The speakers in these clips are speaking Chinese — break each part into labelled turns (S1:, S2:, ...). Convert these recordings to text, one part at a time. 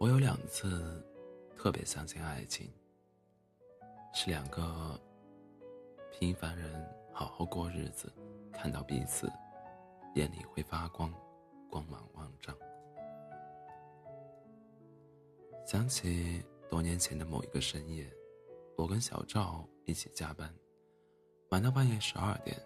S1: 我有两次特别相信爱情，是两个平凡人好好过日子，看到彼此，眼里会发光，光芒万丈。想起多年前的某一个深夜，我跟小赵一起加班，玩到半夜十二点。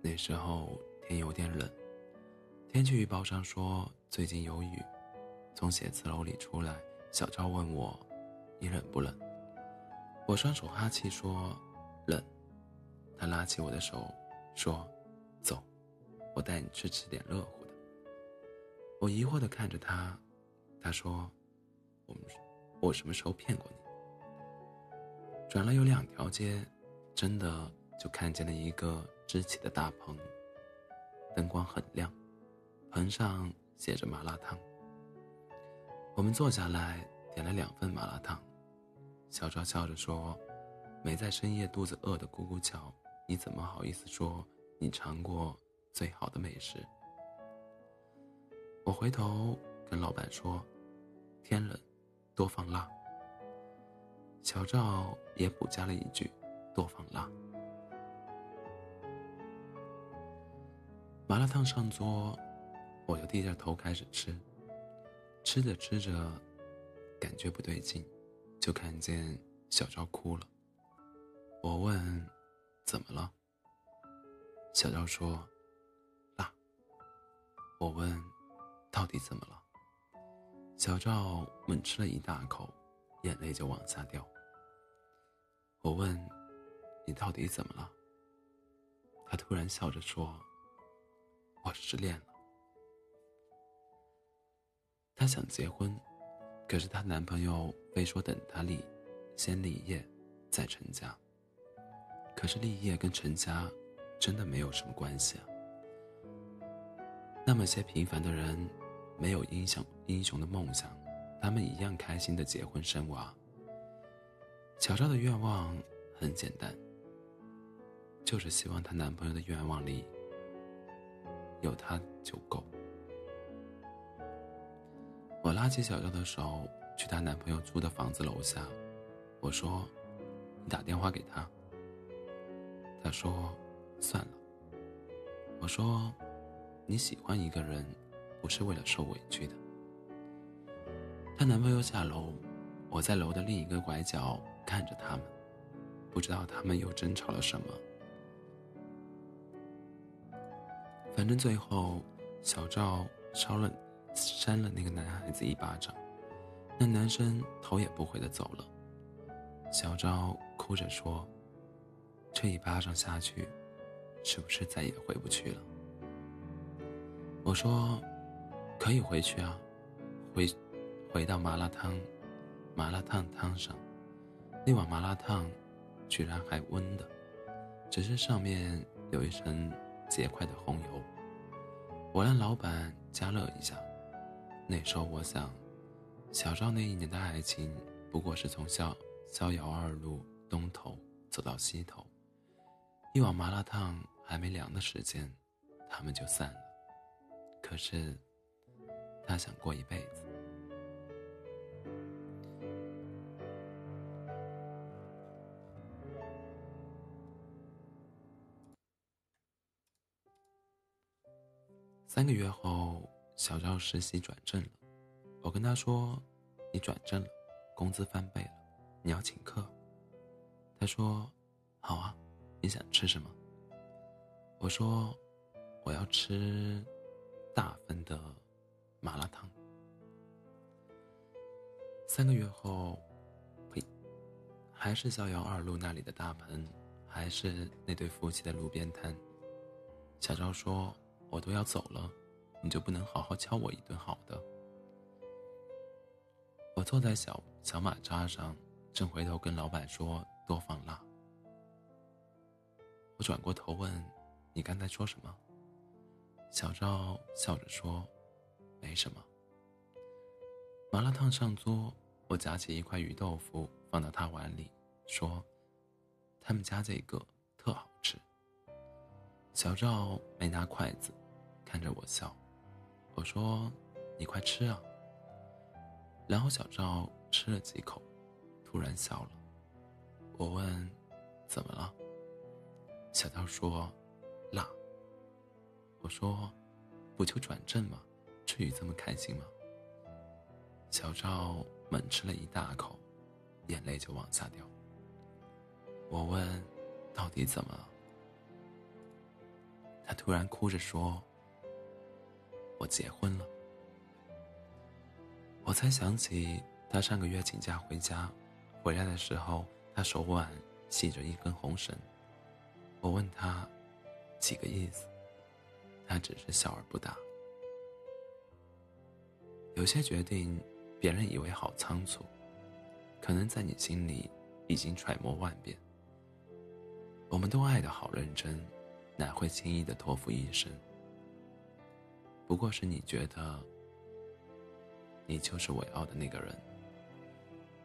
S1: 那时候天有点冷，天气预报上说最近有雨。从写字楼里出来，小赵问我：“你冷不冷？”我双手哈气说：“冷。”他拉起我的手说：“走，我带你去吃点热乎的。”我疑惑地看着他，他说：“我们，我什么时候骗过你？”转了有两条街，真的就看见了一个支起的大棚，灯光很亮，棚上写着麻辣烫。我们坐下来，点了两份麻辣烫。小赵笑着说：“没在深夜肚子饿的咕咕叫，你怎么好意思说你尝过最好的美食？”我回头跟老板说：“天冷，多放辣。”小赵也补加了一句：“多放辣。”麻辣烫上桌，我就低着头开始吃。吃着吃着，感觉不对劲，就看见小赵哭了。我问：“怎么了？”小赵说：“辣。”我问：“到底怎么了？”小赵猛吃了一大口，眼泪就往下掉。我问：“你到底怎么了？”他突然笑着说：“我失恋了。”她想结婚，可是她男朋友非说等她立，先立业，再成家。可是立业跟成家，真的没有什么关系啊。那么些平凡的人，没有英雄英雄的梦想，他们一样开心的结婚生娃。小赵的愿望很简单，就是希望她男朋友的愿望里有她就够。我拉起小赵的手，去她男朋友租的房子楼下。我说：“你打电话给他。”他说：“算了。”我说：“你喜欢一个人，不是为了受委屈的。”她男朋友下楼，我在楼的另一个拐角看着他们，不知道他们又争吵了什么。反正最后，小赵烧了。扇了那个男孩子一巴掌，那男生头也不回的走了。小赵哭着说：“这一巴掌下去，是不是再也回不去了？”我说：“可以回去啊，回回到麻辣烫，麻辣烫汤上，那碗麻辣烫居然还温的，只是上面有一层结块的红油。我让老板加热一下。”那时候我想，小赵那一年的爱情，不过是从逍逍遥二路东头走到西头，一碗麻辣烫还没凉的时间，他们就散了。可是，他想过一辈子。三个月后。小赵实习转正了，我跟他说：“你转正了，工资翻倍了，你要请客。”他说：“好啊，你想吃什么？”我说：“我要吃大份的麻辣烫。”三个月后，呸，还是逍遥二路那里的大盆，还是那对夫妻的路边摊。小赵说：“我都要走了。”你就不能好好敲我一顿好的？我坐在小小马扎上，正回头跟老板说多放辣。我转过头问：“你刚才说什么？”小赵笑着说：“没什么。”麻辣烫上桌，我夹起一块鱼豆腐放到他碗里，说：“他们家这个特好吃。”小赵没拿筷子，看着我笑。我说：“你快吃啊！”然后小赵吃了几口，突然笑了。我问：“怎么了？”小赵说：“辣。”我说：“不就转正吗？至于这么开心吗？”小赵猛吃了一大口，眼泪就往下掉。我问：“到底怎么了？”他突然哭着说：“我结婚了。”我才想起他上个月请假回家，回来的时候他手腕系着一根红绳。我问他几个意思，他只是笑而不答。有些决定，别人以为好仓促，可能在你心里已经揣摩万遍。我们都爱的好认真。哪会轻易的托付一生？不过是你觉得，你就是我要的那个人。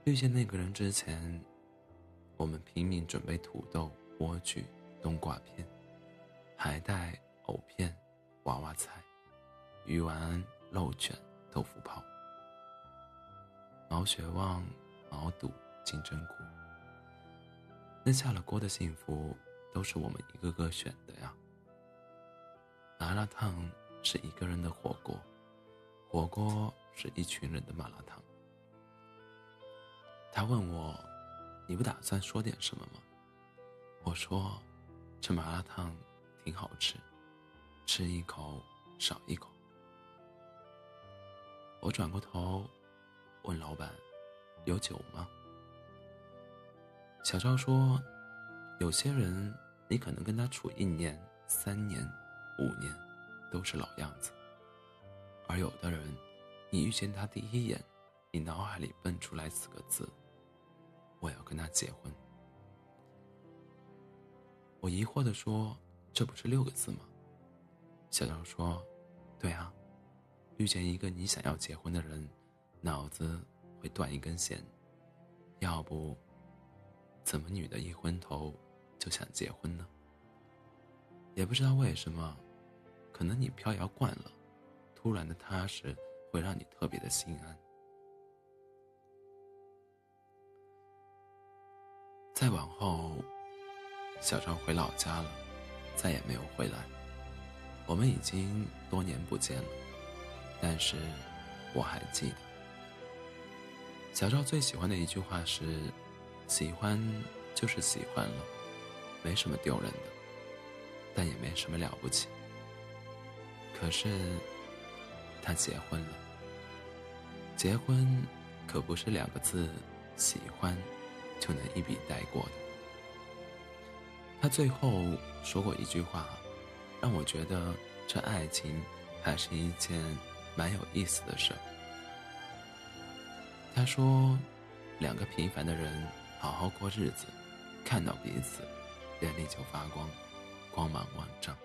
S1: 遇见那个人之前，我们拼命准备土豆、莴苣、冬瓜片、海带、藕片、娃娃菜、鱼丸、肉卷、豆腐泡、毛血旺、毛肚、金针菇。那下了锅的幸福。都是我们一个个选的呀。麻辣烫是一个人的火锅，火锅是一群人的麻辣烫。他问我：“你不打算说点什么吗？”我说：“这麻辣烫挺好吃，吃一口少一口。”我转过头问老板：“有酒吗？”小赵说：“有些人。”你可能跟他处一年、三年、五年，都是老样子；而有的人，你遇见他第一眼，你脑海里蹦出来四个字：“我要跟他结婚。”我疑惑的说：“这不是六个字吗？”小赵说：“对啊，遇见一个你想要结婚的人，脑子会断一根弦，要不，怎么女的一昏头？”就想结婚呢，也不知道为什么，可能你飘摇惯了，突然的踏实会让你特别的心安。再往后，小张回老家了，再也没有回来。我们已经多年不见了，但是我还记得，小赵最喜欢的一句话是：“喜欢就是喜欢了。”没什么丢人的，但也没什么了不起。可是，他结婚了。结婚可不是两个字“喜欢”就能一笔带过的。他最后说过一句话，让我觉得这爱情还是一件蛮有意思的事。他说：“两个平凡的人好好过日子，看到彼此。”眼里就发光，光芒万丈。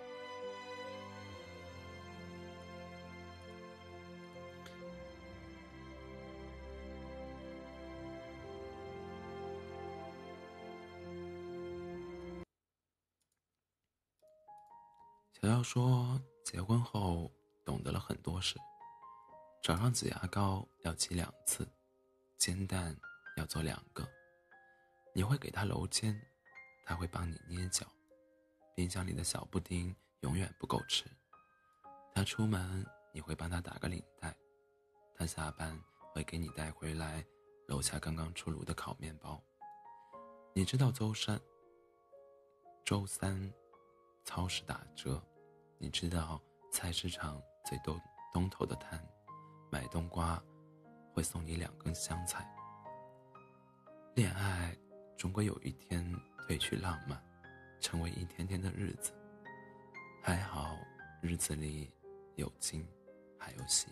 S1: 小妖说，结婚后懂得了很多事：早上挤牙膏要挤两次，煎蛋要做两个。你会给他揉肩。他会帮你捏脚，冰箱里的小布丁永远不够吃。他出门你会帮他打个领带，他下班会给你带回来楼下刚刚出炉的烤面包。你知道周三，周三超市打折，你知道菜市场最东东头的摊买冬瓜会送你两根香菜。恋爱终归有一天。褪去浪漫，成为一天天的日子。还好，日子里有惊，还有喜。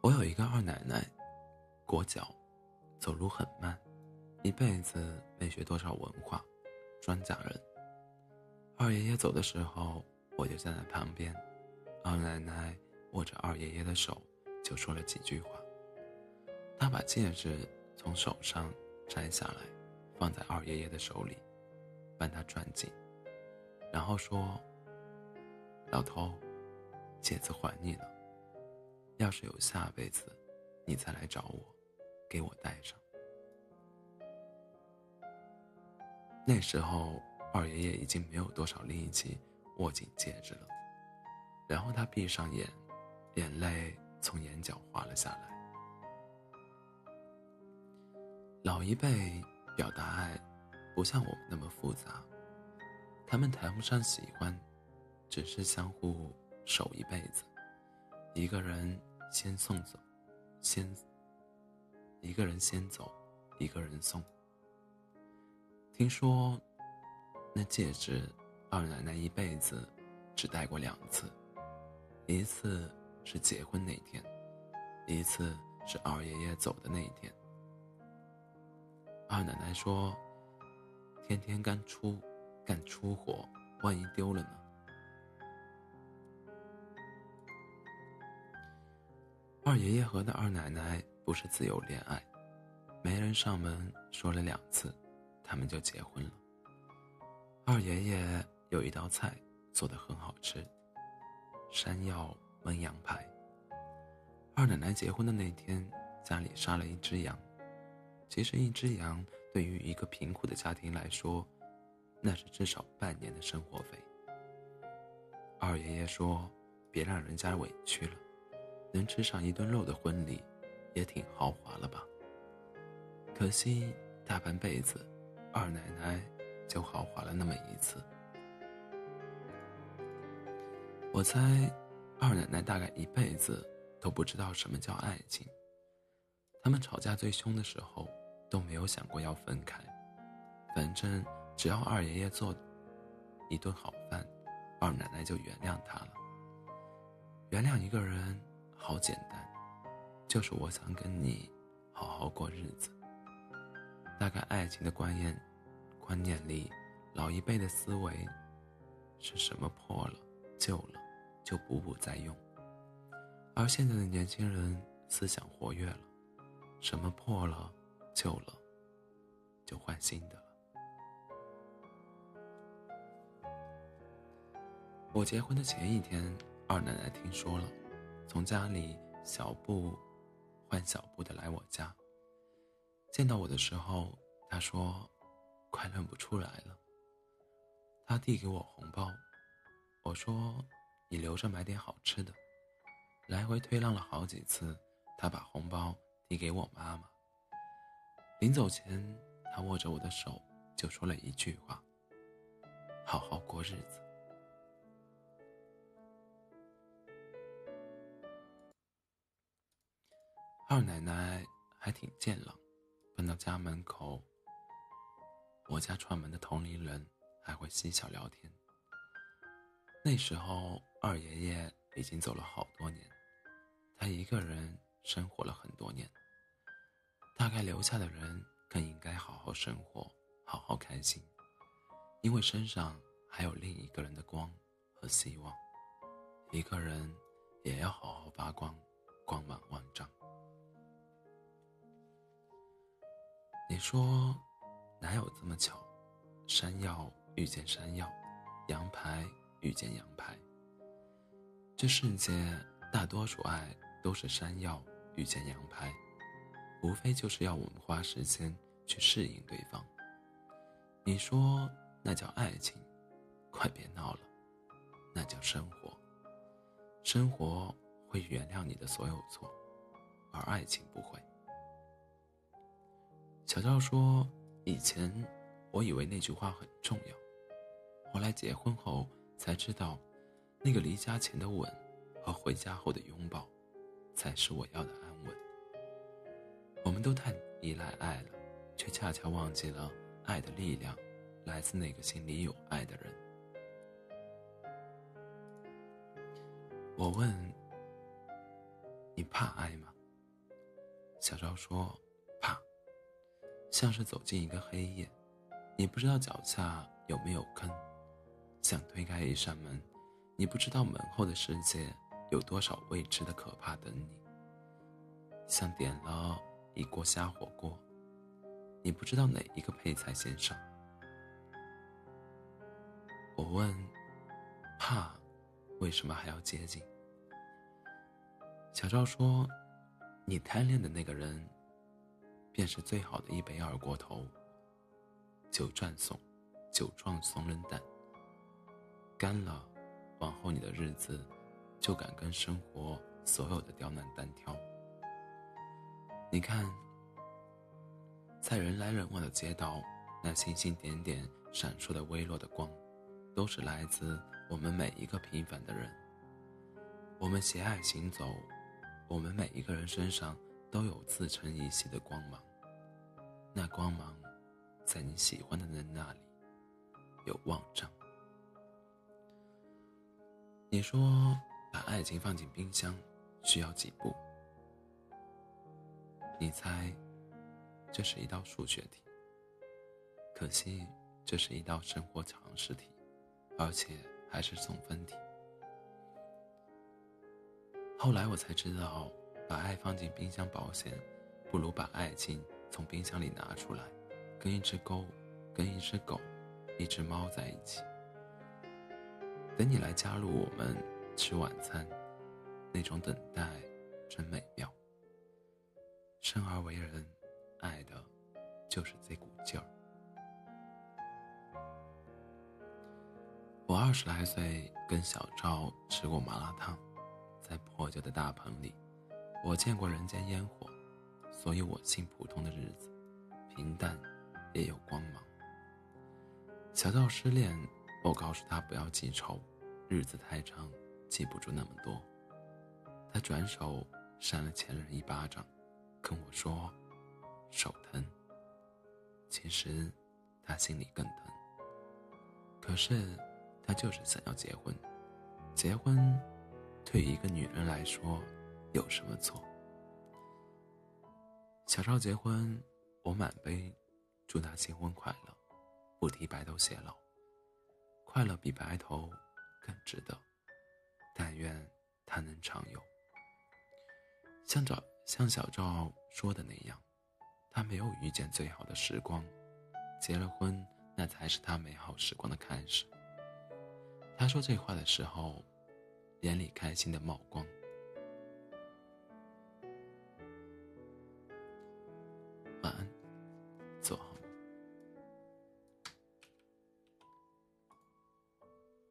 S1: 我有一个二奶奶，裹脚，走路很慢，一辈子没学多少文化，庄稼人。二爷爷走的时候，我就站在旁边。二奶奶握着二爷爷的手，就说了几句话。她把戒指从手上摘下来，放在二爷爷的手里，帮他转紧，然后说：“老头，戒指还你了。要是有下辈子，你再来找我，给我戴上。”那时候，二爷爷已经没有多少力气握紧戒指了。然后他闭上眼，眼泪从眼角滑了下来。老一辈表达爱，不像我们那么复杂，他们谈不上喜欢，只是相互守一辈子。一个人先送走，先一个人先走，一个人送。听说，那戒指，二奶奶一辈子只戴过两次。一次是结婚那天，一次是二爷爷走的那一天。二奶奶说：“天天干粗干粗活，万一丢了呢？”二爷爷和那二奶奶不是自由恋爱，媒人上门说了两次，他们就结婚了。二爷爷有一道菜做的很好吃。山药焖羊排。二奶奶结婚的那天，家里杀了一只羊。其实，一只羊对于一个贫苦的家庭来说，那是至少半年的生活费。二爷爷说：“别让人家委屈了，能吃上一顿肉的婚礼，也挺豪华了吧？”可惜，大半辈子，二奶奶就豪华了那么一次。我猜，二奶奶大概一辈子都不知道什么叫爱情。他们吵架最凶的时候，都没有想过要分开。反正只要二爷爷做一顿好饭，二奶奶就原谅他了。原谅一个人好简单，就是我想跟你好好过日子。大概爱情的观念观念里，老一辈的思维是什么破了旧了。就补补再用，而现在的年轻人思想活跃了，什么破了、旧了，就换新的了。我结婚的前一天，二奶奶听说了，从家里小步换小步的来我家。见到我的时候，他说：“快认不出来了。”他递给我红包，我说。你留着买点好吃的。来回推让了好几次，他把红包递给我妈妈。临走前，他握着我的手，就说了一句话：“好好过日子。”二奶奶还挺健朗，搬到家门口，我家串门的同龄人还会嬉笑聊天。那时候。二爷爷已经走了好多年，他一个人生活了很多年。大概留下的人更应该好好生活，好好开心，因为身上还有另一个人的光和希望。一个人也要好好发光，光芒万丈。你说，哪有这么巧？山药遇见山药，羊排遇见羊排。这世界大多数爱都是山药遇见羊排，无非就是要我们花时间去适应对方。你说那叫爱情？快别闹了，那叫生活。生活会原谅你的所有错，而爱情不会。小赵说：“以前我以为那句话很重要，后来结婚后才知道。”那个离家前的吻，和回家后的拥抱，才是我要的安稳。我们都太依赖爱了，却恰恰忘记了爱的力量来自那个心里有爱的人。我问：“你怕爱吗？”小赵说：“，像是走进一个黑夜，你不知道脚下有没有坑，想推开一扇门。”你不知道门后的世界有多少未知的可怕等你，像点了一锅虾火锅，你不知道哪一个配菜先上。我问：“怕，为什么还要接近？”小赵说：“你贪恋的那个人，便是最好的一杯二锅头。酒壮怂，酒壮怂人胆。干了，往后你的日子，就敢跟生活所有的刁难单挑。你看，在人来人往的街道，那星星点点闪烁的微弱的光，都是来自我们每一个平凡的人。我们携爱行走。”我们每一个人身上都有自成一系的光芒，那光芒，在你喜欢的人那里，有万丈。你说把爱情放进冰箱需要几步？你猜，这是一道数学题。可惜，这是一道生活常识题，而且还是总分题。后来我才知道，把爱放进冰箱保险，不如把爱情从冰箱里拿出来，跟一只狗、跟一只狗、一只猫在一起，等你来加入我们吃晚餐，那种等待真美妙。生而为人，爱的就是这股劲儿。我二十来岁，跟小赵吃过麻辣烫。在破旧的大棚里，我见过人间烟火，所以我信普通的日子，平淡也有光芒。小赵失恋，我告诉他不要记仇，日子太长，记不住那么多。他转手扇了前任一巴掌，跟我说：“手疼。”其实他心里更疼。可是他就是想要结婚，结婚。对一个女人来说，有什么错？小赵结婚，我满杯祝他新婚快乐，不提白头偕老，快乐比白头更值得。但愿他能长有。像赵像小赵说的那样，他没有遇见最好的时光，结了婚，那才是他美好时光的开始。他说这话的时候。眼里开心的冒光。